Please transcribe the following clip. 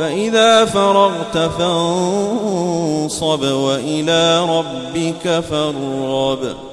فإذا فرغت فانصب وإلى ربك فارغب.